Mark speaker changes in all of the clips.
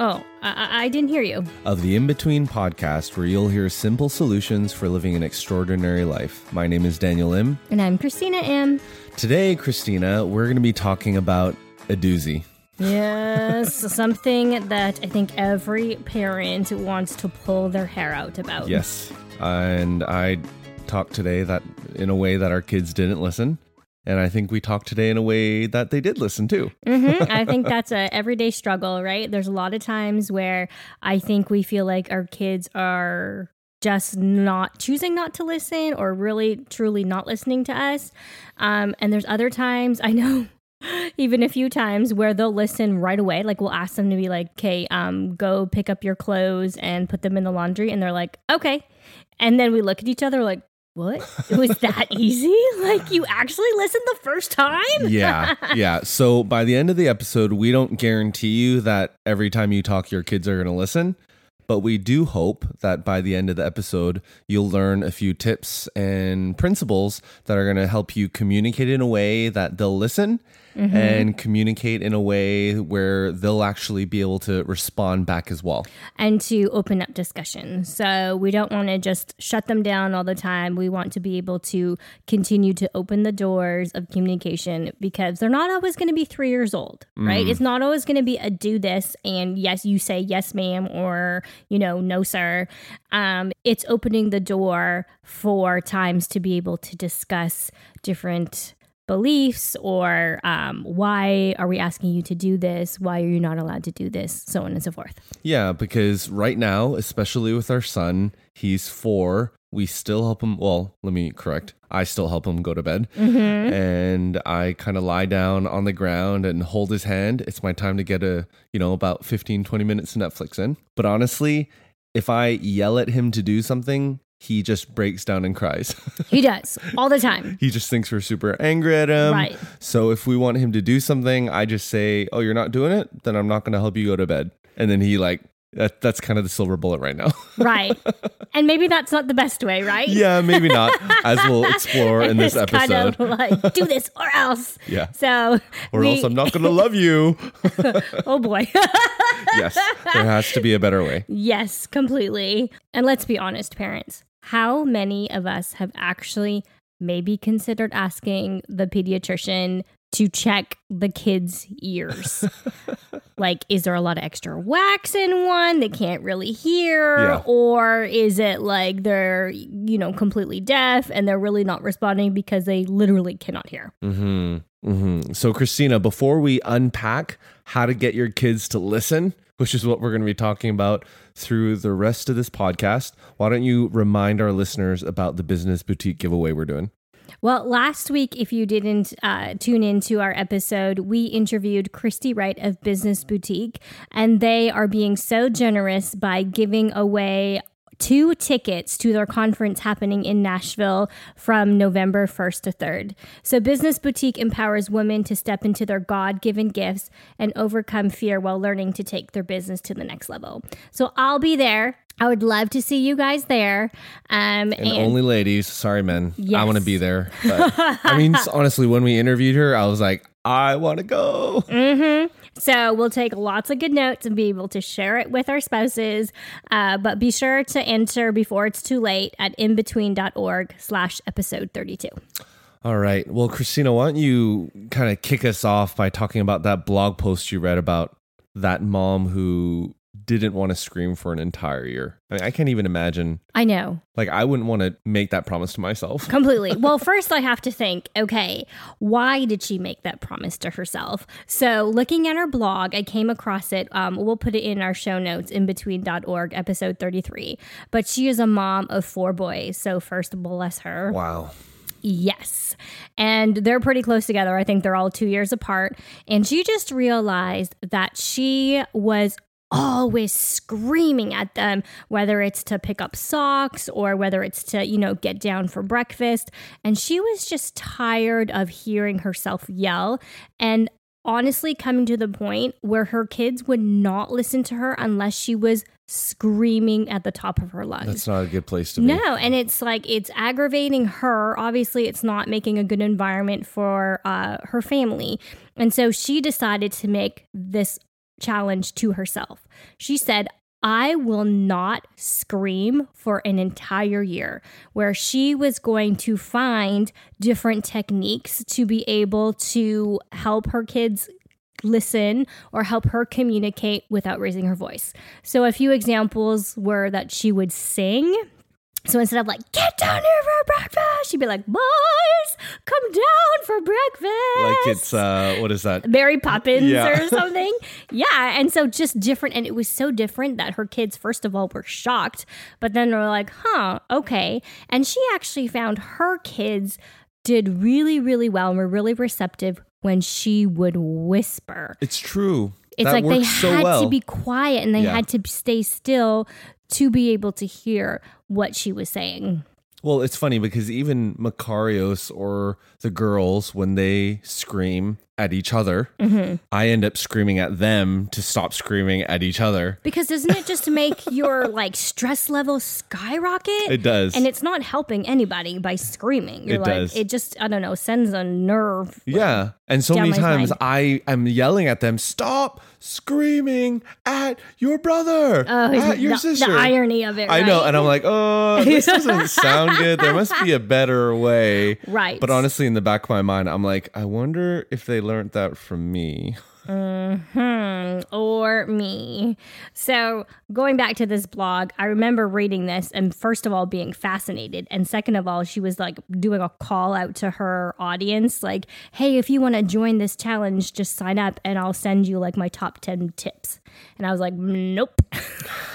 Speaker 1: Oh, I, I didn't hear you.
Speaker 2: of the In Between podcast, where you'll hear simple solutions for living an extraordinary life. My name is Daniel Im.
Speaker 1: And I'm Christina Im.
Speaker 2: Today, Christina, we're going to be talking about a doozy.
Speaker 1: Yes, something that I think every parent wants to pull their hair out about.
Speaker 2: Yes. And I talked today that in a way that our kids didn't listen. And I think we talked today in a way that they did listen too.
Speaker 1: hmm I think that's a everyday struggle, right? There's a lot of times where I think we feel like our kids are just not choosing not to listen or really truly not listening to us. Um, and there's other times I know even a few times where they'll listen right away. Like we'll ask them to be like, okay, um, go pick up your clothes and put them in the laundry. And they're like, okay. And then we look at each other like, what? It was that easy? Like you actually listened the first time?
Speaker 2: yeah, yeah. So by the end of the episode, we don't guarantee you that every time you talk, your kids are going to listen. But we do hope that by the end of the episode, you'll learn a few tips and principles that are going to help you communicate in a way that they'll listen and communicate in a way where they'll actually be able to respond back as well.
Speaker 1: and to open up discussion. So we don't want to just shut them down all the time. We want to be able to continue to open the doors of communication because they're not always going to be three years old, right? It's not always going to be a do this and yes, you say yes, ma'am, or you know, no, sir. Um, it's opening the door for times to be able to discuss different beliefs or um, why are we asking you to do this why are you not allowed to do this so on and so forth
Speaker 2: Yeah, because right now, especially with our son, he's four. We still help him. Well, let me correct. I still help him go to bed. And I kind of lie down on the ground and hold his hand. It's my time to get a, you know, about 15, 20 minutes of Netflix in. But honestly, if I yell at him to do something, he just breaks down and cries.
Speaker 1: He does all the time.
Speaker 2: he just thinks we're super angry at him.
Speaker 1: Right.
Speaker 2: So if we want him to do something, I just say, "Oh, you're not doing it? Then I'm not going to help you go to bed." And then he like that that's kind of the silver bullet right now.
Speaker 1: Right. And maybe that's not the best way, right?
Speaker 2: yeah, maybe not as we'll explore in this episode.
Speaker 1: Kind of like, do this or else.
Speaker 2: Yeah.
Speaker 1: So,
Speaker 2: or
Speaker 1: we-
Speaker 2: else I'm not going to love you.
Speaker 1: oh boy.
Speaker 2: yes. There has to be a better way.
Speaker 1: yes, completely. And let's be honest, parents. How many of us have actually maybe considered asking the pediatrician to check the kids' ears? like, is there a lot of extra wax in one they can't really hear?
Speaker 2: Yeah.
Speaker 1: Or is it like they're, you know, completely deaf and they're really not responding because they literally cannot hear?
Speaker 2: Mhm. Mhm. So Christina, before we unpack how to get your kids to listen, which is what we're going to be talking about through the rest of this podcast, why don't you remind our listeners about the business boutique giveaway we're doing?
Speaker 1: Well, last week, if you didn't uh, tune into our episode, we interviewed Christy Wright of Business Boutique, and they are being so generous by giving away two tickets to their conference happening in Nashville from November 1st to 3rd. So, Business Boutique empowers women to step into their God given gifts and overcome fear while learning to take their business to the next level. So, I'll be there. I would love to see you guys there. Um,
Speaker 2: And only ladies, sorry men, I want to be there. But, I mean, honestly, when we interviewed her, I was like, I want to go.
Speaker 1: Mm-hmm. So we'll take lots of good notes and be able to share it with our spouses. Uh, but be sure to enter before it's too late at inbetween.org slash episode 32.
Speaker 2: All right. Well, Christina, why don't you kind of kick us off by talking about that blog post you read about that mom who didn't want to scream for an entire year. I mean, I can't even imagine.
Speaker 1: I know.
Speaker 2: Like, I wouldn't want to make that promise to myself.
Speaker 1: Completely. Well, first I have to think, okay, why did she make that promise to herself? So, looking at her blog, I came across it. Um, we'll put it in our show notes, inbetween.org, episode 33. But she is a mom of four boys. So, first, bless her.
Speaker 2: Wow.
Speaker 1: Yes. And they're pretty close together. I think they're all two years apart. And she just realized that she was always screaming at them, whether it's to pick up socks or whether it's to, you know, get down for breakfast. And she was just tired of hearing herself yell. And honestly coming to the point where her kids would not listen to her unless she was screaming at the top of her lungs.
Speaker 2: That's not a good place to be.
Speaker 1: No, and it's like it's aggravating her. Obviously, it's not making a good environment for uh, her family. And so she decided to make this challenge to herself. She said, I will not scream for an entire year, where she was going to find different techniques to be able to help her kids listen or help her communicate without raising her voice. So, a few examples were that she would sing so instead of like, get down here for breakfast, she'd be like, boys, come down for breakfast.
Speaker 2: Like it's, uh, what is that?
Speaker 1: Mary Poppins
Speaker 2: Yeah.
Speaker 1: or something. yeah. And so just different. And it was so different that her kids, first of all, were shocked, but then were like, huh, okay. And she actually found her kids did really, really well and were really receptive when she would whisper.
Speaker 2: It's true.
Speaker 1: It's
Speaker 2: that
Speaker 1: like they
Speaker 2: works so
Speaker 1: had
Speaker 2: well.
Speaker 1: to be quiet and they
Speaker 2: Yeah.
Speaker 1: had to stay still to be able to hear what she was saying.
Speaker 2: Well, it's funny because even Macarios or the girls, when they scream at each other,
Speaker 1: Mm-hmm.
Speaker 2: I end up screaming at them to stop screaming at each other.
Speaker 1: Because doesn't it just make your like stress level skyrocket?
Speaker 2: It does.
Speaker 1: And it's not helping anybody by screaming. You're
Speaker 2: It
Speaker 1: like
Speaker 2: does.
Speaker 1: it just I don't know, sends a nerve.
Speaker 2: Yeah. And so many times
Speaker 1: spine.
Speaker 2: I am yelling at them, stop screaming at your brother,
Speaker 1: Oh,
Speaker 2: at your
Speaker 1: the,
Speaker 2: sister.
Speaker 1: the irony of it.
Speaker 2: I know. And I'm like, oh, this doesn't sound good. There must be a better way.
Speaker 1: Right.
Speaker 2: But honestly, in the back of my mind, I'm like, I wonder if they learned that from me.
Speaker 1: Hmm, or me. So, going back to this blog, I remember reading this and first of all being fascinated. And second of all, she was like doing a call out to her audience like, hey, if you want to join this challenge, just sign up and I'll send you like my top 10 tips. And I was like, nope.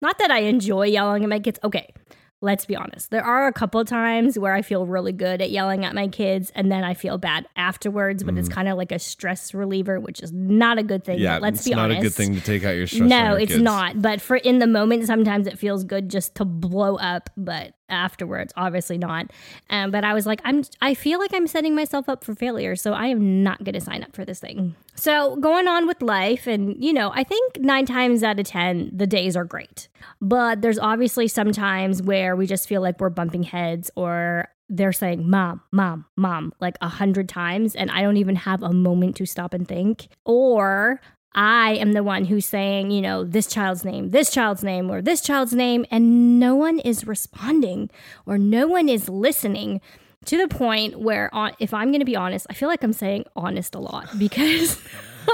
Speaker 1: Not that I enjoy yelling at my kids. Okay. Let's be honest. There are a couple times where I feel really good at yelling at my kids and then I feel bad afterwards, but it's kind of like a stress reliever, which is not a good thing.
Speaker 2: Mm. Yeah.
Speaker 1: let's
Speaker 2: it's
Speaker 1: be
Speaker 2: not
Speaker 1: honest.
Speaker 2: a good thing to take out your stress.
Speaker 1: No,
Speaker 2: your
Speaker 1: it's
Speaker 2: kids.
Speaker 1: not. But for in the moment, sometimes it feels good just to blow up. But afterwards, obviously not. Um, but I was like, I'm. I feel like I'm setting myself up for failure, so I am not going to sign up for this thing. So going on with life, and you know, I think nine times out of ten, the days are great. But there's obviously some times where we just feel like we're bumping heads or they're saying mom mom mom like a hundred times and i don't even have a moment to stop and think or I am the one who's saying, you know, this child's name, this child's name, or this child's name, and no one is responding or no one is listening to the point where, on, if I'm going to be honest, I feel like I'm saying honest a lot because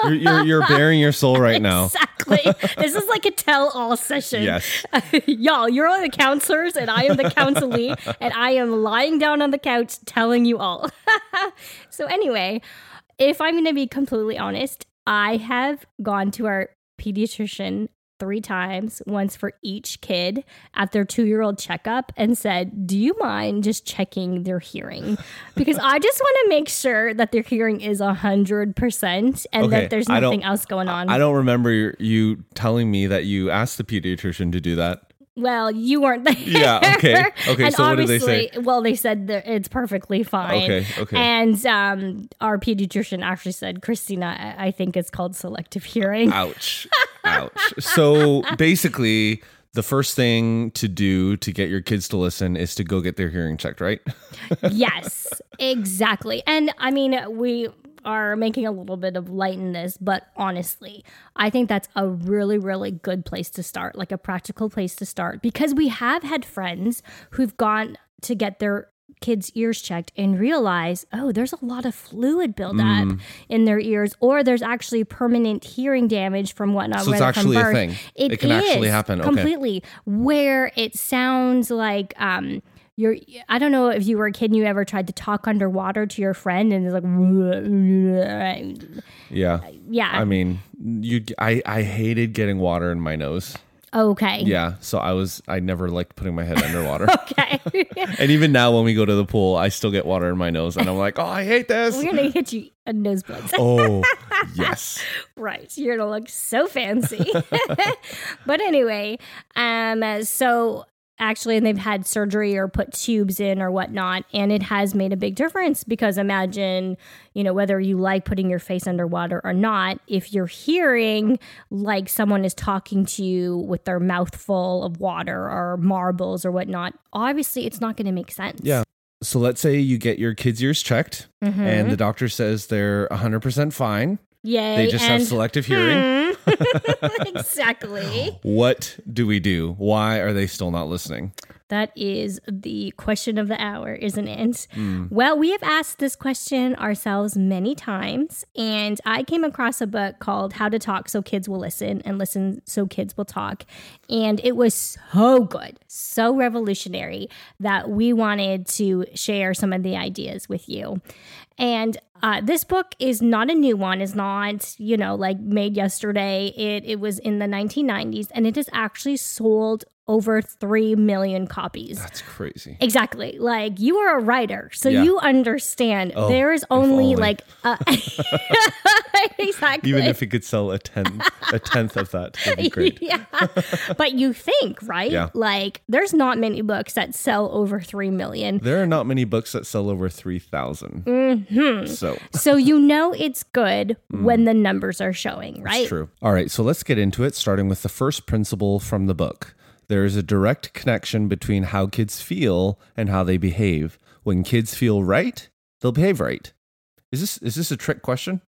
Speaker 2: You're, you're, you're bearing your soul right now.
Speaker 1: exactly this is like a tell all session.
Speaker 2: Yes.
Speaker 1: Y'all, you're all the counselors and I am the counselee, and I am lying down on the couch telling you all. so, anyway, if I'm going to be completely honest, I have gone to our pediatrician three times, once for each kid at their two year old checkup, and said, Do you mind just checking their hearing? Because I just want to make sure that their hearing is 100% and
Speaker 2: Okay,
Speaker 1: that there's nothing else going on.
Speaker 2: I don't remember you telling me that you asked the pediatrician to do that.
Speaker 1: Well, you weren't there.
Speaker 2: Yeah, okay. Okay,
Speaker 1: and
Speaker 2: so what did they
Speaker 1: obviously, well, they said that it's perfectly fine.
Speaker 2: Okay, okay.
Speaker 1: And um, our pediatrician actually said, Christina, I think it's called selective hearing.
Speaker 2: Ouch. Ouch. So basically, the first thing to do to get your kids to listen is to go get their hearing checked, right?
Speaker 1: yes, exactly. And I mean, we are making a little bit of light in this, but honestly, I think that's a really, really good place to start, like a practical place to start, because we have had friends who've gone to get their kids' ears checked and realize, oh, there's a lot of fluid buildup
Speaker 2: Mm.
Speaker 1: in their ears, or there's actually permanent hearing damage from whatnot.
Speaker 2: So it's actually a thing. It can actually happen. Okay.
Speaker 1: completely. Where it sounds like um, you're. I don't know if you were a kid and you ever tried to talk underwater to your friend and it's like,
Speaker 2: Yeah.
Speaker 1: yeah.
Speaker 2: I mean, you I I hated getting water in my nose.
Speaker 1: Okay.
Speaker 2: Yeah, so I was I never liked putting my head underwater.
Speaker 1: Okay.
Speaker 2: and even now when we go to the pool, I still get water in my nose and I'm like, "Oh, I hate this."
Speaker 1: We're gonna hit you a nosebleeds.
Speaker 2: oh, yes.
Speaker 1: Right. You're gonna look so fancy. but anyway, um, so actually, and they've had surgery or put tubes in or whatnot, and it has made a big difference because imagine, you know, whether you like putting your face underwater or not, if you're hearing like someone is talking to you with their mouth full of water or marbles or whatnot, obviously it's not gonna make sense.
Speaker 2: Yeah. So let's say you get your kids' ears checked
Speaker 1: Mhm.
Speaker 2: and the doctor says they're 100% fine.
Speaker 1: Yay.
Speaker 2: They just have selective hearing.
Speaker 1: Hmm. exactly.
Speaker 2: What do we do? Why are they still not listening?
Speaker 1: That is the question of the hour, isn't it? Well, we have asked this question ourselves many times, and I came across a book called How to Talk So Kids Will Listen and Listen So Kids Will Talk. And it was so good, so revolutionary that we wanted to share some of the ideas with you. And uh, this book is not a new one. It's not, you know, like made yesterday. It it was in the 1990s, and it has actually sold over three million copies.
Speaker 2: That's crazy.
Speaker 1: Exactly. Like you are a writer, so
Speaker 2: Yeah.
Speaker 1: you understand
Speaker 2: Oh,
Speaker 1: there is only,
Speaker 2: only.
Speaker 1: like uh, exactly.
Speaker 2: Even if it could sell a tenth, a tenth of that, that'd be great.
Speaker 1: yeah. But you think, right?
Speaker 2: Yeah.
Speaker 1: Like there's not many books that sell over 3 million.
Speaker 2: There are not many books that sell over 3,000.
Speaker 1: Mhm.
Speaker 2: So
Speaker 1: So you know it's good when the numbers are showing, right?
Speaker 2: It's true. All right, so let's get into it, starting with the first principle from the book. There is a direct connection between how kids feel and how they behave. When kids feel right, they'll behave right. Is this is this a trick question?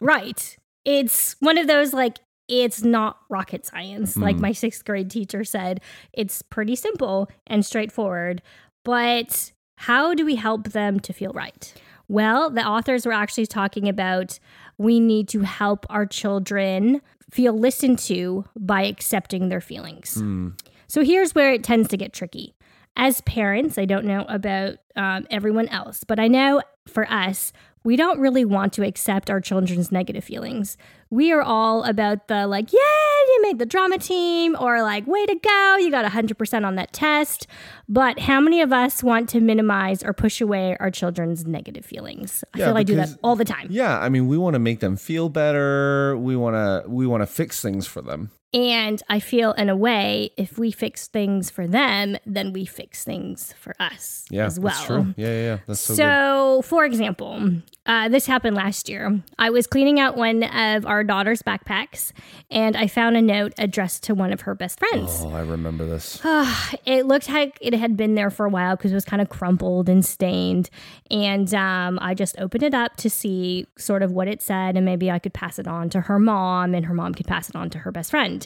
Speaker 1: Right. It's one of those like it's not rocket science. Like
Speaker 2: Hmm.
Speaker 1: my 6th grade teacher said, it's pretty simple and straightforward, but how do we help them to feel right? Well, the authors were actually talking about we need to help our children feel listened to by accepting their feelings.
Speaker 2: Hmm.
Speaker 1: So here's where it tends to get tricky. As parents, I don't know about um, everyone else, but I know for us, we don't really want to accept our children's negative feelings. We are all about the like, yeah, you made the drama team, or like, way to go, you got 100% on that test. But how many of us want to minimize or push away our children's negative feelings? I
Speaker 2: Yeah,
Speaker 1: feel I do that all the time.
Speaker 2: Yeah, I mean, we want to make them feel better. We want to we want to fix things for them.
Speaker 1: And I feel, in a way, if we fix things for them, then we fix things for us
Speaker 2: Yeah,
Speaker 1: as well.
Speaker 2: that's true. Yeah, yeah, yeah. That's so,
Speaker 1: So, for example, uh, this happened last year. I was cleaning out one of our daughter's backpacks and I found a note addressed to one of her best friends.
Speaker 2: Oh, I remember this.
Speaker 1: it looked like it had been there for a while because it was kind of crumpled and stained. And um, I just opened it up to see sort of what it said, and maybe I could pass it on to her mom, and her mom could pass it on to her best friend.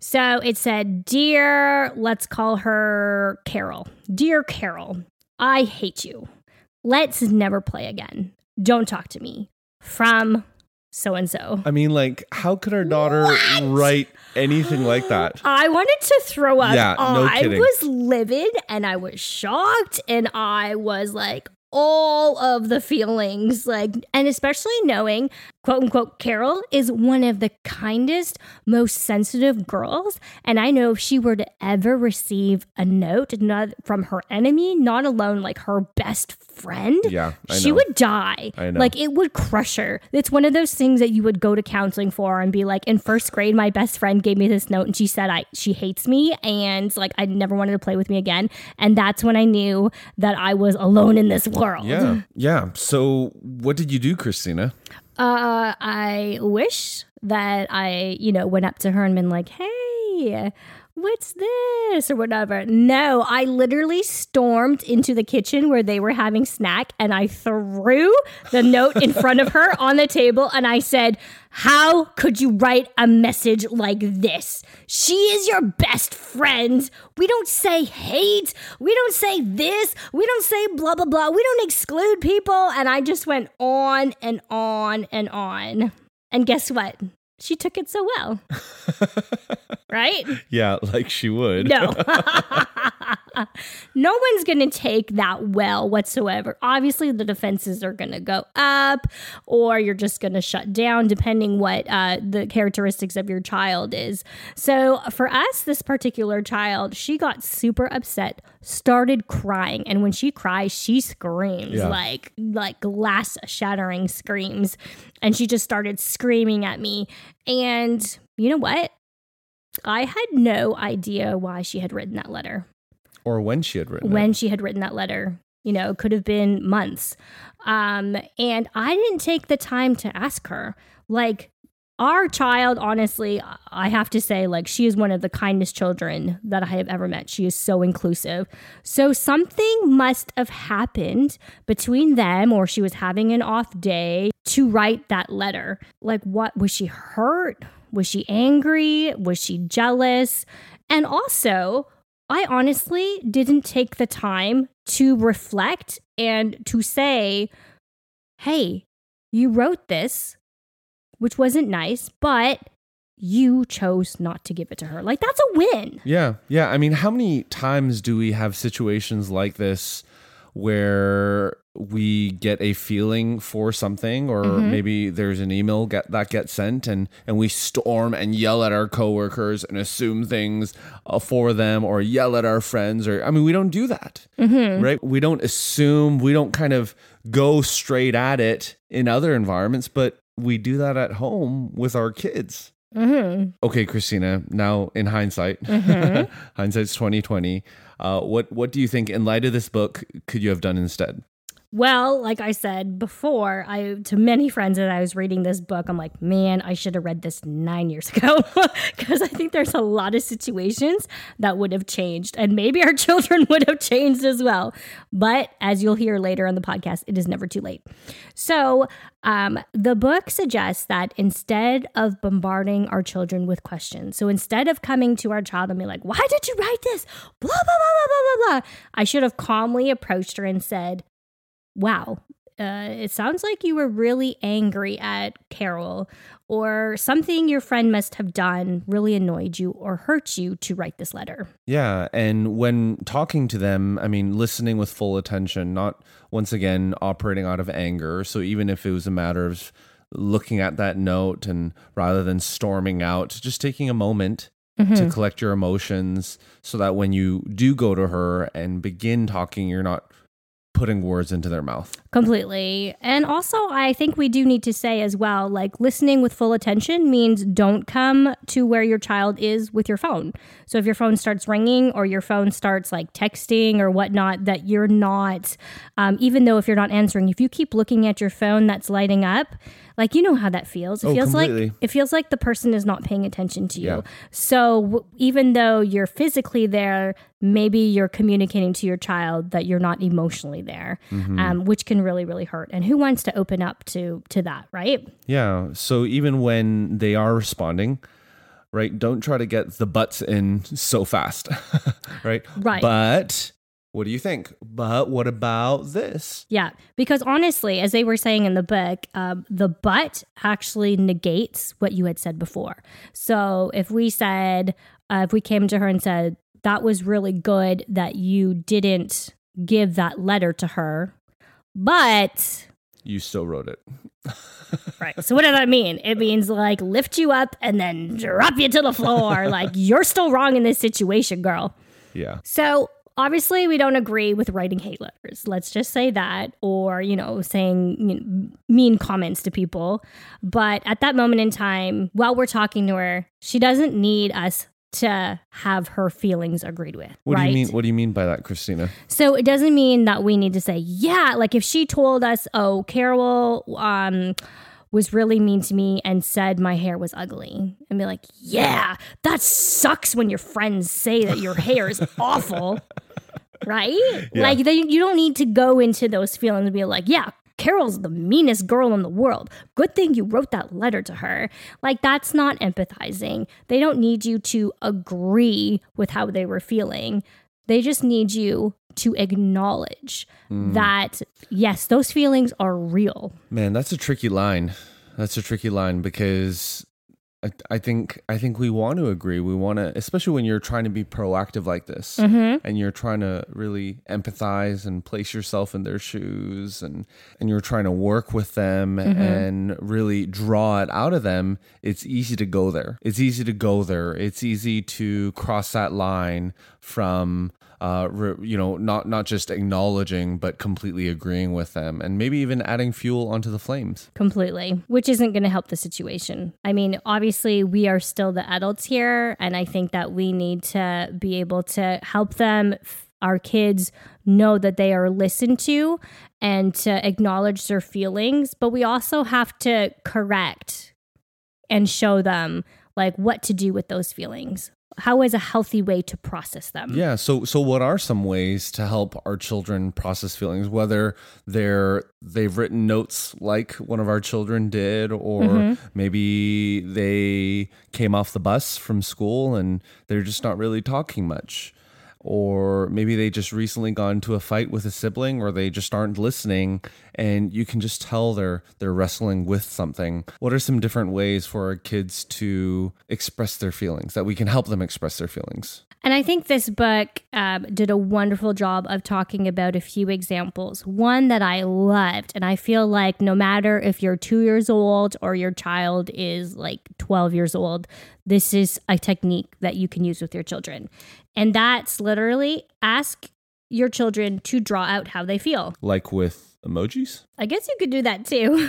Speaker 1: So it said, Dear, let's call her Carol. Dear Carol, I hate you. Let's never play again. Don't talk to me. From so and so.
Speaker 2: I mean, like, how could our daughter write anything like that?
Speaker 1: I wanted to throw up.
Speaker 2: Yeah, no
Speaker 1: I
Speaker 2: kidding.
Speaker 1: was livid and I was shocked and I was like all of the feelings like and especially knowing quote unquote Carol is one of the kindest most sensitive girls and I know if she were to ever receive a note not from her enemy not alone like her best friend
Speaker 2: Yeah,
Speaker 1: she would die
Speaker 2: I know.
Speaker 1: like it would crush her it's one of those things that you would go to counseling for and be like in first grade my best friend gave me this note and she said i she hates me and like i never wanted to play with me again and that's when i knew that i was alone in this world
Speaker 2: Yeah, yeah. So, what did you do, Christina?
Speaker 1: Uh i wish that i you know went up to her and been like hey what's this or whatever. No i literally stormed into the kitchen where they were having snack and i threw the note in front of her on the table and i said how could you write a message like this? She is your best friend. We don't say hate. We don't say this. We don't say blah blah blah. We don't exclude people. And i just went on and on and on. And guess what she took it so well right
Speaker 2: Yeah, like she would.
Speaker 1: no. no one's going to take that well whatsoever. Obviously, the defenses are going to go up, or you're just going to shut down, depending what uh, the characteristics of your child is. So, for us, this particular child, she got super upset, started crying, and when she cries, she screams
Speaker 2: Yeah.
Speaker 1: like like glass shattering screams, and she just started screaming at me. And you know what? I had no idea why she had written that letter
Speaker 2: Or when she had written
Speaker 1: when
Speaker 2: it.
Speaker 1: she had written that letter. You know, it could have been months. Um, and I didn't take the time to ask her. Like, our child, honestly, I have to say, like, she is one of the kindest children that I have ever met. She is so inclusive. So, something must have happened between them, or she was having an off day to write that letter. Like, what was she hurt? Was she angry? Was she jealous? And also, I honestly didn't take the time to reflect and to say, hey, you wrote this, which wasn't nice, but you chose not to give it to her. Like, that's a win.
Speaker 2: Yeah. Yeah. I mean, how many times do we have situations like this where we get a feeling for something or
Speaker 1: Mhm.
Speaker 2: maybe there's an email get, that gets sent and, and we storm and yell at our coworkers and assume things uh, for them or yell at our friends or I mean we don't do that. Right? We don't assume, we don't kind of go straight at it in other environments, but we do that at home with our kids.
Speaker 1: Hmm
Speaker 2: Okay, Christina. Now, in hindsight,
Speaker 1: Mhm.
Speaker 2: hindsight's twenty twenty. Uh, what what do you think, in light of this book, could you have done instead?
Speaker 1: Well, like I said before, I to many friends as I was reading this book, I'm like, man, I should have read this nine years ago because I think there's a lot of situations that would have changed, and maybe our children would have changed as well. But as you'll hear later on the podcast, it is never too late. So, um, the book suggests that instead of bombarding our children with questions, so instead of coming to our child and be like, "Why did you write this?" Blah blah blah blah blah blah blah, I should have calmly approached her and said wow, uh, it sounds like you were really angry at Carol, or something your friend must have done really annoyed you or hurt you to write this letter.
Speaker 2: Yeah, and when talking to them, I mean, listening with full attention, not once again operating out of anger. So even if it was a matter of looking at that note and rather than storming out, just taking a moment to collect your emotions so that when you do go to her and begin talking, you're not putting words into their mouth.
Speaker 1: Completely. And also, I think we do need to say as well like, listening with full attention means don't come to where your child is with your phone. So, if your phone starts ringing or your phone starts like texting or whatnot, that you're not, um, even though if you're not answering, if you keep looking at your phone that's lighting up, like you know how that feels. It
Speaker 2: Oh,
Speaker 1: feels
Speaker 2: completely.
Speaker 1: like it feels like the person is not paying attention to you.
Speaker 2: Yeah.
Speaker 1: So w- even though you're physically there, maybe you're communicating to your child that you're not emotionally there,
Speaker 2: Mm-hmm.
Speaker 1: um, which can really, really hurt. And who wants to open up to to that, right?
Speaker 2: Yeah. So even when they are responding, right, don't try to get the butts in so fast, right?
Speaker 1: Right.
Speaker 2: But what do you think? But what about this?
Speaker 1: Yeah, because honestly, as they were saying in the book, um, the but actually negates what you had said before. So if we said, uh, if we came to her and said, that was really good that you didn't give that letter to her, but
Speaker 2: You still wrote it.
Speaker 1: Right. So what does that mean? It means like lift you up and then drop you to the floor. like you're still wrong in this situation, girl.
Speaker 2: Yeah.
Speaker 1: So obviously we don't agree with writing hate letters. Let's just say that, or you know, saying you know, mean comments to people. But at that moment in time, while we're talking to her, she doesn't need us to have her feelings agreed with.
Speaker 2: What
Speaker 1: right?
Speaker 2: do you mean? What do you mean by that, Christina?
Speaker 1: So it doesn't mean that we need to say, yeah, like if she told us, oh, Carol um, was really mean to me and said my hair was ugly, and be like, yeah, that sucks when your friends say that your hair is awful, right? Like they, you don't need to go into those feelings and be like, yeah. Carol's the meanest girl in the world. Good thing you wrote that letter to her. Like, that's not empathizing. They don't need you to agree with how they were feeling. They just need you to acknowledge hmm. that, yes, those feelings are real.
Speaker 2: Man, that's a tricky line. That's a tricky line because I, I think I think we want to agree. We want to, especially when you're trying to be proactive like this,
Speaker 1: Mm-hmm.
Speaker 2: and you're trying to really empathize and place yourself in their shoes, and and you're trying to work with them
Speaker 1: Mm-hmm.
Speaker 2: and really draw it out of them. It's easy to go there. It's easy to go there. It's easy to cross that line from uh, re, you know, not not just acknowledging, but completely agreeing with them, and maybe even adding fuel onto the flames.
Speaker 1: Completely, which isn't going to help the situation. I mean, obviously, we are still the adults here, and I think that we need to be able to help them, our kids, know that they are listened to and to acknowledge their feelings. But we also have to correct and show them like what to do with those feelings. How is a healthy way to process them?
Speaker 2: Yeah. So so what are some ways to help our children process feelings? Whether they're they've written notes like one of our children did, or mm-hmm. maybe they came off the bus from school and they're just not really talking much. Or maybe they just recently got into a fight with a sibling, or they just aren't listening, and you can just tell they're they're wrestling with something. What are some different ways for our kids to express their feelings that we can help them express their feelings?
Speaker 1: And I think this book um, did a wonderful job of talking about a few examples. One that I loved, and I feel like no matter if you're two years old or your child is like 12 years old, this is a technique that you can use with your children. And that's literally ask your children to draw out how they feel.
Speaker 2: Like with emojis?
Speaker 1: I guess you could do that too.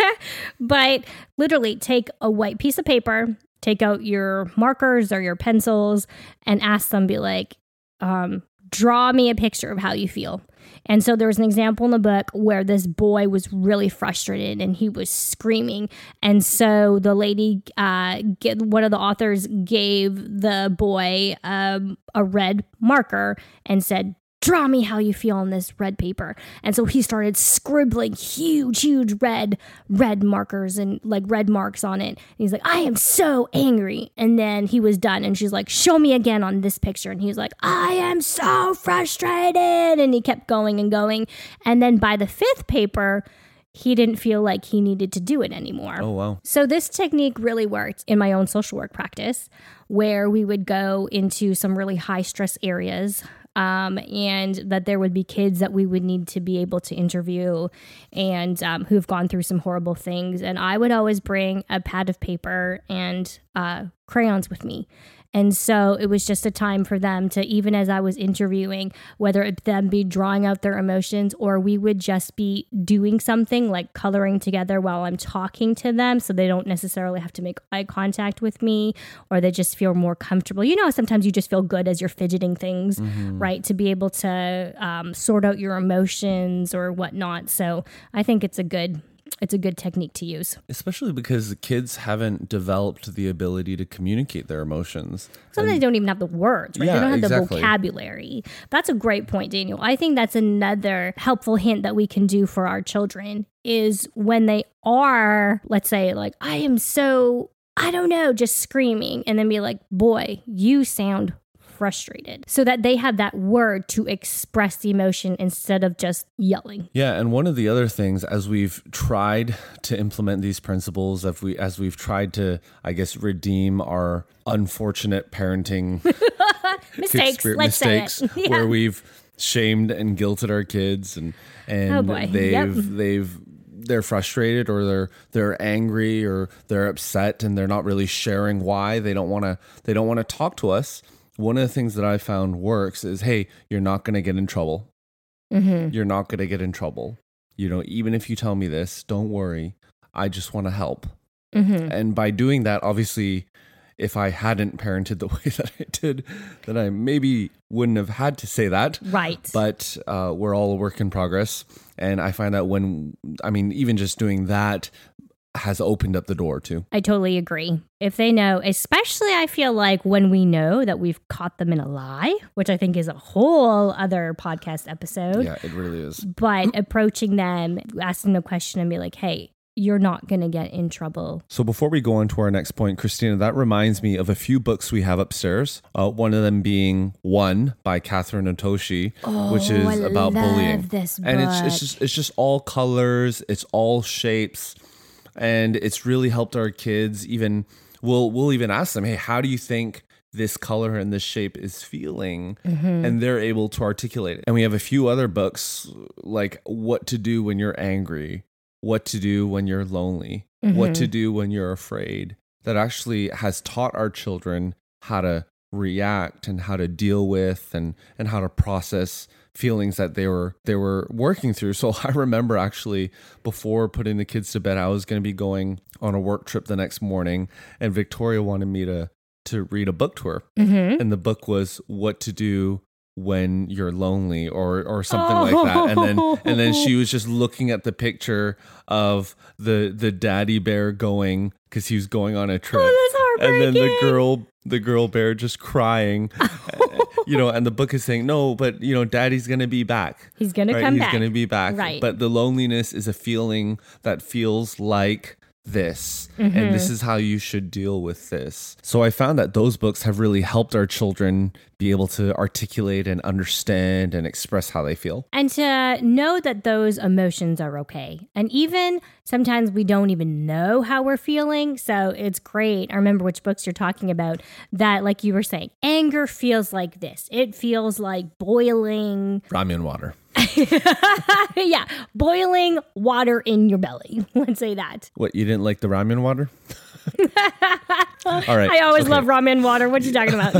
Speaker 1: but literally take a white piece of paper, take out your markers or your pencils, and ask them, be like, um, draw me a picture of how you feel. And so there was an example in the book where this boy was really frustrated and he was screaming. And so the lady, uh, get, one of the authors gave the boy um, a red marker and said, draw me how you feel on this red paper. And so he started scribbling huge, huge red, red markers and like red marks on it. And he's like, I am so angry. And then he was done. And she's like, show me again on this picture. And he's like, I am so frustrated. And he kept going and going. And then by the fifth paper, he didn't feel like he needed to do it anymore.
Speaker 2: Oh wow.
Speaker 1: So this technique really worked in my own social work practice, where we would go into some really high stress areas. Um, and that there would be kids that we would need to be able to interview and um, who've gone through some horrible things. And I would always bring a pad of paper and uh, crayons with me. And so it was just a time for them to, even as I was interviewing, whether it them be drawing out their emotions or we would just be doing something like coloring together while I'm talking to them so they don't necessarily have to make eye contact with me or they just feel more comfortable. You know, sometimes you just feel good as you're fidgeting things, right? To be able to um, sort out your emotions or whatnot. So I think it's a good. It's a good technique to use.
Speaker 2: Especially because the kids haven't developed the ability to communicate their emotions.
Speaker 1: Sometimes they don't even have the words, right?
Speaker 2: Yeah,
Speaker 1: they don't have
Speaker 2: exactly.
Speaker 1: the vocabulary. That's a great point, Daniel. I think that's another helpful hint that we can do for our children is when they are, let's say, like, I am so, I don't know, just screaming, and then be like, boy, you sound frustrated. So that they have that word to express the emotion instead of just yelling.
Speaker 2: Yeah, and one of the other things as we've tried to implement these principles, as we as we've tried to, I guess, redeem our unfortunate parenting
Speaker 1: Mistakes,
Speaker 2: mistakes.
Speaker 1: Yeah.
Speaker 2: where we've shamed and guilted our kids, and and
Speaker 1: Oh,
Speaker 2: they've
Speaker 1: Yep.
Speaker 2: they've they're frustrated or they're they're angry or they're upset and they're not really sharing why they don't want to they don't want to talk to us. One of the things that I found works is, hey, you're not going to get in trouble.
Speaker 1: Mhm.
Speaker 2: You're not going to get in trouble. You know, even if you tell me this, don't worry. I just want to help.
Speaker 1: Mhm.
Speaker 2: And by doing that, obviously, if I hadn't parented the way that I did, then I maybe wouldn't have had to say that.
Speaker 1: Right.
Speaker 2: But uh, we're all a work in progress. And I find that when, I mean, even just doing that has opened up the door too.
Speaker 1: I totally agree. If they know, especially I feel like when we know that we've caught them in a lie, which I think is a whole other podcast episode,
Speaker 2: Yeah, it really is.
Speaker 1: but approaching them, asking the question and be like, hey, you're not going to get in trouble.
Speaker 2: So before we go on to our next point, Christina, that reminds me of a few books we have upstairs. Uh, one of them being One by Kathryn Otoshi, which is
Speaker 1: Oh, I
Speaker 2: about bullying. And it's it's just it's just all colors, it's all shapes. And it's really helped our kids even we'll we'll even ask them hey how do you think this color and this shape is feeling? Mm-hmm. And they're able to articulate it. And we have a few other books like what to do when you're angry what to do when you're lonely what to mm-hmm. do when you're afraid that actually has taught our children how to react and how to deal with and and how to process feelings that they were they were working through so i remember actually before putting the kids to bed i was going to be going on a work trip the next morning and victoria wanted me to to read a book to her
Speaker 1: Mm-hmm.
Speaker 2: and the book was what to do when you're lonely or or something like that and then and then she was just looking at the picture of the the daddy bear going because he was going on a trip
Speaker 1: Oh, that's
Speaker 2: and then the girl the girl bear just crying you know and the book is saying no but you know daddy's gonna be back
Speaker 1: He's gonna
Speaker 2: right?
Speaker 1: come
Speaker 2: he's
Speaker 1: back.
Speaker 2: gonna be back
Speaker 1: Right.
Speaker 2: but the loneliness is a feeling that feels like this
Speaker 1: Mm-hmm.
Speaker 2: and this is how you should deal with this so i found that those books have really helped our children be able to articulate and understand and express how they feel
Speaker 1: and to know that those emotions are okay. And even sometimes we don't even know how we're feeling. So it's great. I remember which books you're talking about that, like you were saying, anger feels like this. It feels like boiling,
Speaker 2: ramen water
Speaker 1: yeah, boiling water in your belly. Let's say that.
Speaker 2: what you didn't like the ramen water all right
Speaker 1: I always
Speaker 2: okay.
Speaker 1: love ramen water. What you talking about?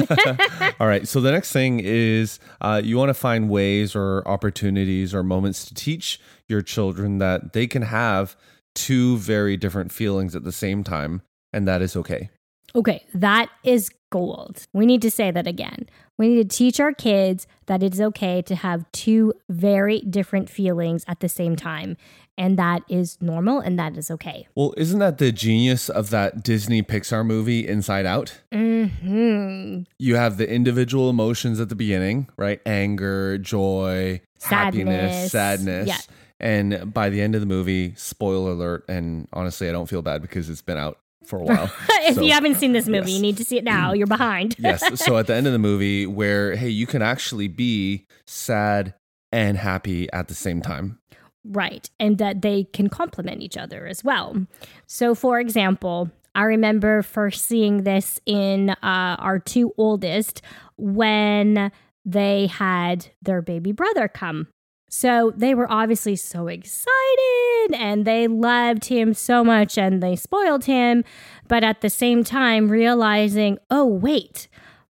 Speaker 2: All right. So the next thing is uh, you want to find ways or opportunities or moments to teach your children that they can have two very different feelings at the same time, and that is okay.
Speaker 1: Okay, that is gold. We need to say that again. We need to teach our kids that it's okay to have two very different feelings at the same time. And that is normal and that is okay.
Speaker 2: Well, isn't that the genius of that Disney Pixar movie, Inside Out?
Speaker 1: hmm
Speaker 2: You have the individual emotions at the beginning, right? Anger, joy, happiness,
Speaker 1: Sadness.
Speaker 2: sadness.
Speaker 1: Yeah.
Speaker 2: And by the end of the movie, spoiler alert, and honestly, I don't feel bad because it's been out for a while.
Speaker 1: if
Speaker 2: So-
Speaker 1: you haven't seen this movie,
Speaker 2: yes.
Speaker 1: you need to see it now. You're behind.
Speaker 2: yes. So at the end of the movie, where hey, you can actually be sad and happy at the same time.
Speaker 1: Right. And that they can complement each other as well. So, for example, I remember first seeing this in uh, our two oldest when they had their baby brother come. So they were obviously so excited and they loved him so much and they spoiled him. But at the same time, realizing, oh, wait,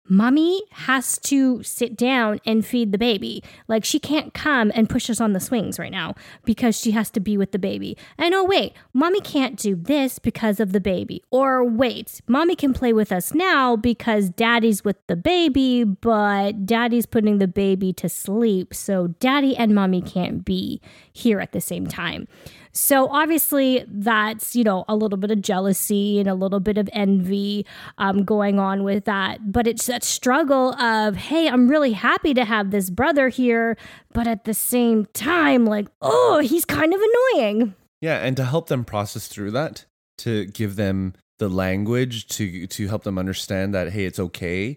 Speaker 1: mommy has to sit down and feed the baby. Like she can't come and push us on the swings right now because she has to be with the baby. And oh, wait, mommy can't do this because of the baby. Or wait, mommy can play with us now because daddy's with the baby, but daddy's putting the baby to sleep. So daddy and mommy can't be here at the same time. So obviously, that's you know a little bit of jealousy and a little bit of envy um, going on with that. But it's that struggle of hey, I'm really happy to have this brother here, but at the same time, like oh, he's kind of annoying.
Speaker 2: Yeah, and to help them process through that, to give them the language to to help them understand that hey, it's okay,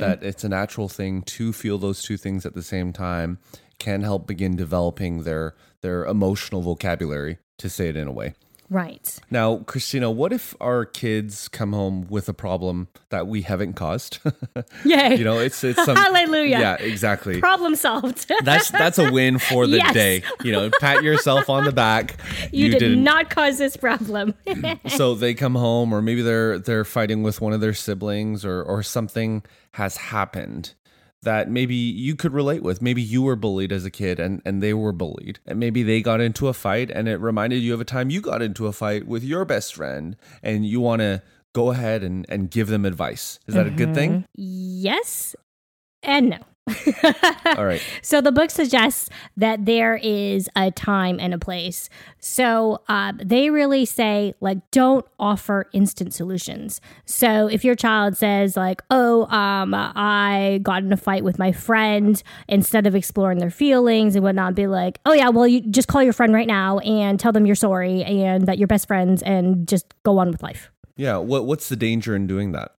Speaker 2: that it's a natural thing to feel those two things at the same time, can help begin developing their their emotional vocabulary to say it in a way.
Speaker 1: Right.
Speaker 2: Now, Christina, what if our kids come home with a problem that we haven't caused?
Speaker 1: Yay.
Speaker 2: you know, it's it's some
Speaker 1: Hallelujah.
Speaker 2: Yeah, exactly.
Speaker 1: Problem solved.
Speaker 2: That's that's a win for the
Speaker 1: Yes.
Speaker 2: day. You know, pat yourself on the back.
Speaker 1: you, did
Speaker 2: didn't-
Speaker 1: not cause this problem.
Speaker 2: so they come home or maybe they're they're fighting with one of their siblings or or something has happened that maybe you could relate with. Maybe you were bullied as a kid and and they were bullied. And maybe they got into a fight and it reminded you of a time you got into a fight with your best friend and you want to go ahead and and give them advice. Is that a good thing? Mm-hmm.
Speaker 1: Yes and no.
Speaker 2: All right
Speaker 1: So the book suggests that there is a time and a place. So uh, they really say like don't offer instant solutions. So if your child says like, "Oh, um, I got in a fight with my friend," instead of exploring their feelings and whatnot, be like, "Oh yeah, well you just call your friend right now and tell them you're sorry and that you're best friends and just go on with life."
Speaker 2: yeah what what's the danger in doing that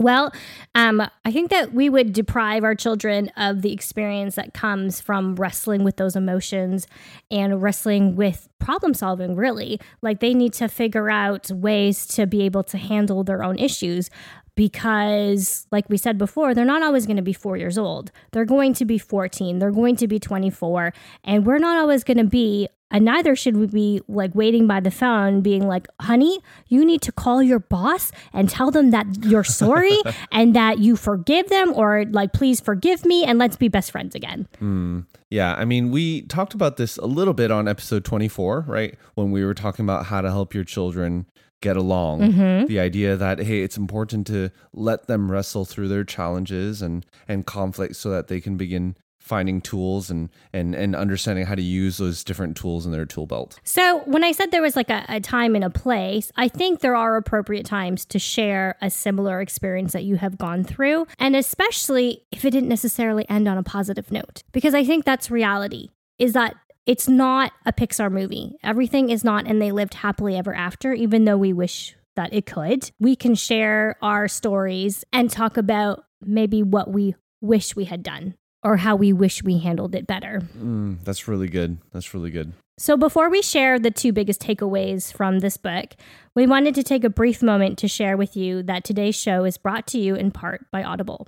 Speaker 1: Well, um, I think that we would deprive our children of the experience that comes from wrestling with those emotions and wrestling with problem solving, really. Like they need to figure out ways to be able to handle their own issues because, like we said before, they're not always going to be four years old. They're going to be 14, they're going to be 24, and we're not always going to be and neither should we be like waiting by the phone being like honey you need to call your boss and tell them that you're sorry and that you forgive them or like please forgive me and let's be best friends again.
Speaker 2: Mm, yeah i mean we talked about this a little bit on episode 24 right? When we were talking about how to help your children get along. Mm-hmm. the idea that hey it's important to let them wrestle through their challenges and and conflicts so that they can begin finding tools and and and understanding how to use those different tools in their tool belt.
Speaker 1: So when I said there was like a, a, time and a place, I think there are appropriate times to share a similar experience that you have gone through, and especially if it didn't necessarily end on a positive note, because I think that's reality. Is that it's not a Pixar movie. Everything is not, and they lived happily ever after, even though we wish that it could. We can share our stories and talk about maybe what we wish we had done or how we wish we handled it better.
Speaker 2: Mm, that's really good. That's really good.
Speaker 1: So, before we share the two biggest takeaways from this book, we wanted to take a brief moment to share with you that today's show is brought to you in part by Audible.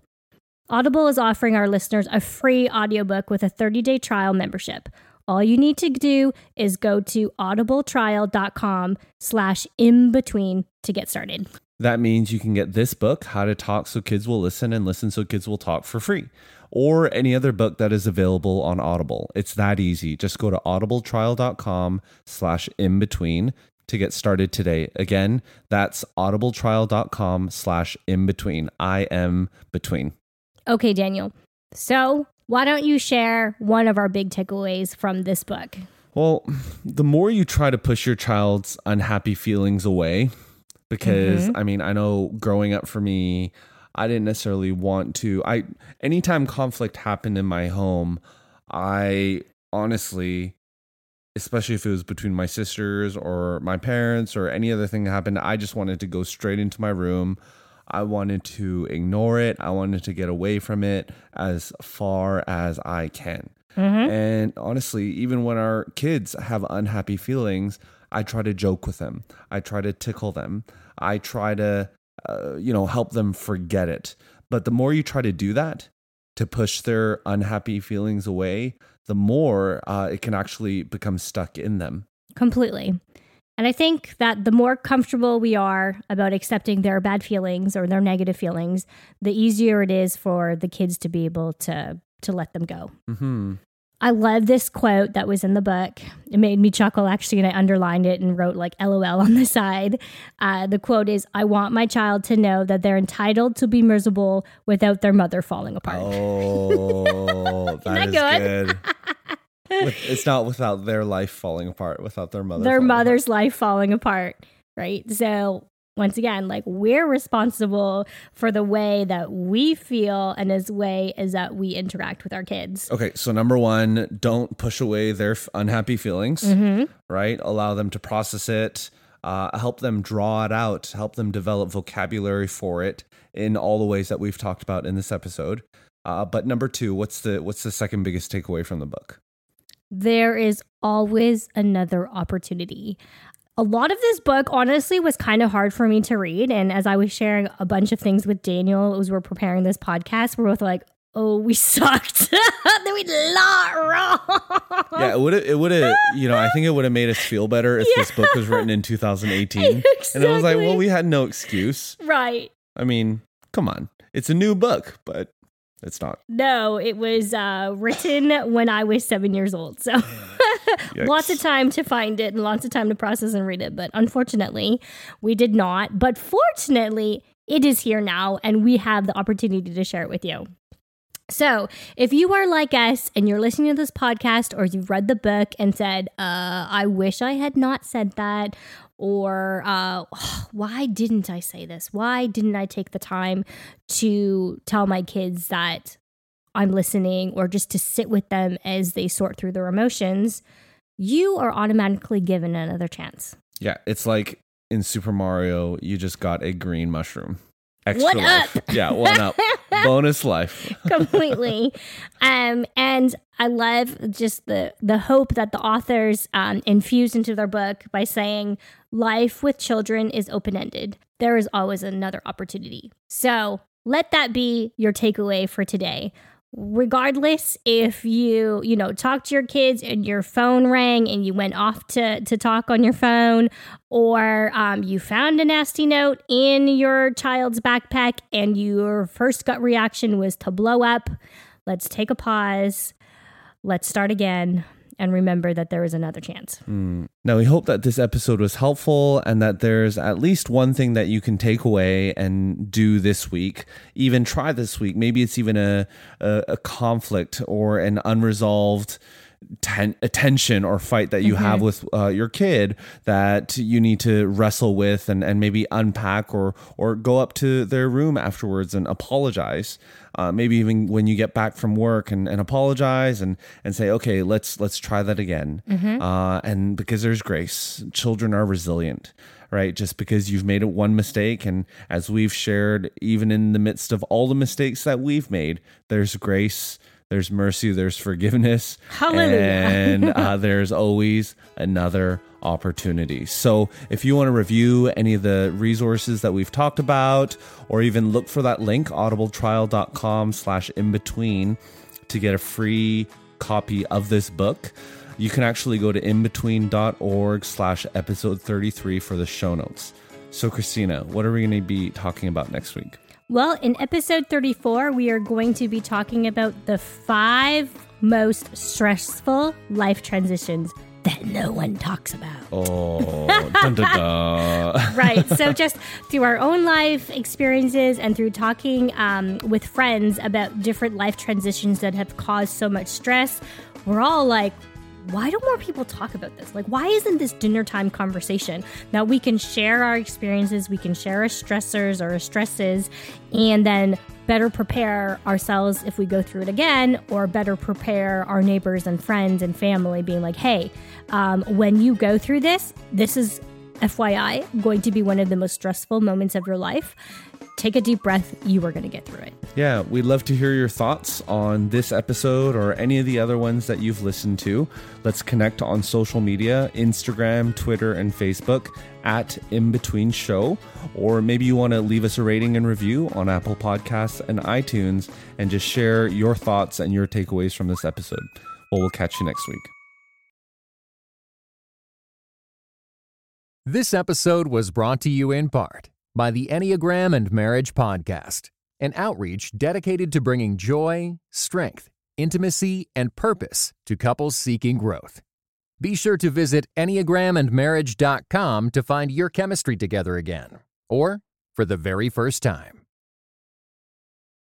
Speaker 1: Audible is offering our listeners a free audiobook with a 30 day trial membership. All you need to do is go to audibletrial.com slash in between to get started.
Speaker 2: That means you can get this book, How to Talk So Kids Will Listen and Listen So Kids Will Talk for free or any other book that is available on Audible. It's that easy. Just go to audibletrial.com slash in between to get started today. Again, that's audibletrial.com slash in between. I am between.
Speaker 1: Okay, Daniel. So why don't you share one of our big takeaways from this book?
Speaker 2: Well, the more you try to push your child's unhappy feelings away, because mm-hmm. I mean, I know growing up for me, I didn't necessarily want to. I anytime conflict happened in my home, I honestly, especially if it was between my sisters or my parents or any other thing that happened, I just wanted to go straight into my room. I wanted to ignore it. I wanted to get away from it as far as I can. Mm-hmm. And honestly, even when our kids have unhappy feelings, I try to joke with them. I try to tickle them. I try to uh, you know, help them forget it. But the more you try to do that, to push their unhappy feelings away, the more uh, it can actually become stuck in them.
Speaker 1: Completely. And I think that the more comfortable we are about accepting their bad feelings or their negative feelings, the easier it is for the kids to be able to to let them go. Mm-hmm. I love this quote that was in the book. It made me chuckle actually, and I underlined it and wrote like LOL on the side. Uh, the quote is I want my child to know that they're entitled to be miserable without their mother falling apart.
Speaker 2: Oh, that, that is good. good. With, it's not without their life falling apart, without their mother.
Speaker 1: Their mother's apart. life falling apart, right? So once again, like we're responsible for the way that we feel and as way as that we interact with our kids.
Speaker 2: Okay, so number one, don't push away their unhappy feelings, mm-hmm. right? Allow them to process it. Uh, help them draw it out, help them develop vocabulary for it in all the ways that we've talked about in this episode. Uh, but number two, what's the what's the second biggest takeaway from the book?
Speaker 1: There is always another opportunity a lot of this book honestly was kind of hard for me to read and as i was sharing a bunch of things with daniel as we're preparing this podcast we're both like oh we sucked we did lot wrong
Speaker 2: yeah it would have it would have you know i think it would have made us feel better if yeah. this book was written in 2018 exactly. and i was like well we had no excuse
Speaker 1: right
Speaker 2: i mean come on it's a new book but it's not.
Speaker 1: No, it was uh, written when I was seven years old. So lots of time to find it and lots of time to process and read it. But unfortunately, we did not. But fortunately, it is here now and we have the opportunity to share it with you. So, if you are like us and you're listening to this podcast or you've read the book and said, uh, I wish I had not said that, or uh, why didn't I say this? Why didn't I take the time to tell my kids that I'm listening or just to sit with them as they sort through their emotions? You are automatically given another chance.
Speaker 2: Yeah, it's like in Super Mario, you just got a green mushroom. Extra
Speaker 1: One
Speaker 2: life.
Speaker 1: up.
Speaker 2: Yeah, one up. Bonus life.
Speaker 1: completely. um, and I love just the the hope that the authors um, infused into their book by saying life with children is open ended. There is always another opportunity. So let that be your takeaway for today. Regardless if you, you know, talked to your kids and your phone rang and you went off to, to talk on your phone, or um, you found a nasty note in your child's backpack and your first gut reaction was to blow up, let's take a pause. Let's start again and remember that there is another chance. Mm.
Speaker 2: Now, we hope that this episode was helpful and that there's at least one thing that you can take away and do this week, even try this week. Maybe it's even a, a, a conflict or an unresolved ten, a tension or fight that you have with uh, your kid that you need to wrestle with and, and maybe unpack or, or go up to their room afterwards and apologize. Uh, maybe even when you get back from work and, and apologize and, and say, okay, let's let's try that again. Uh, and because there's grace, children are resilient, right? Just because you've made it one mistake, and as we've shared, even in the midst of all the mistakes that we've made, there's grace. There's mercy, there's forgiveness,
Speaker 1: Hallelujah.
Speaker 2: and uh, there's always another opportunity. So, if you want to review any of the resources that we've talked about, or even look for that link, audibletrial.com slash in between to get a free copy of this book, you can actually go to inbetween.org slash episode 33 for the show notes. So, Christina, what are we going to be talking about next week?
Speaker 1: Well, in episode 34, we are going to be talking about the five most stressful life transitions that no one talks about.
Speaker 2: Oh, dun, dun, dun.
Speaker 1: right. So, just through our own life experiences and through talking um, with friends about different life transitions that have caused so much stress, we're all like, why don't more people talk about this? Like, why isn't this dinner time conversation? Now, we can share our experiences, we can share our stressors or our stresses, and then better prepare ourselves if we go through it again, or better prepare our neighbors and friends and family, being like, hey, um, when you go through this, this is FYI, going to be one of the most stressful moments of your life. Take a deep breath. You are going to get through it.
Speaker 2: Yeah, we'd love to hear your thoughts on this episode or any of the other ones that you've listened to. Let's connect on social media Instagram, Twitter, and Facebook at In Between Show. Or maybe you want to leave us a rating and review on Apple Podcasts and iTunes and just share your thoughts and your takeaways from this episode. Well, we'll catch you next week.
Speaker 3: This episode was brought to you in part by the Enneagram and Marriage Podcast, an outreach dedicated to bringing joy, strength, intimacy, and purpose to couples seeking growth. Be sure to visit EnneagramandMarriage.com to find your chemistry together again, or for the very first time.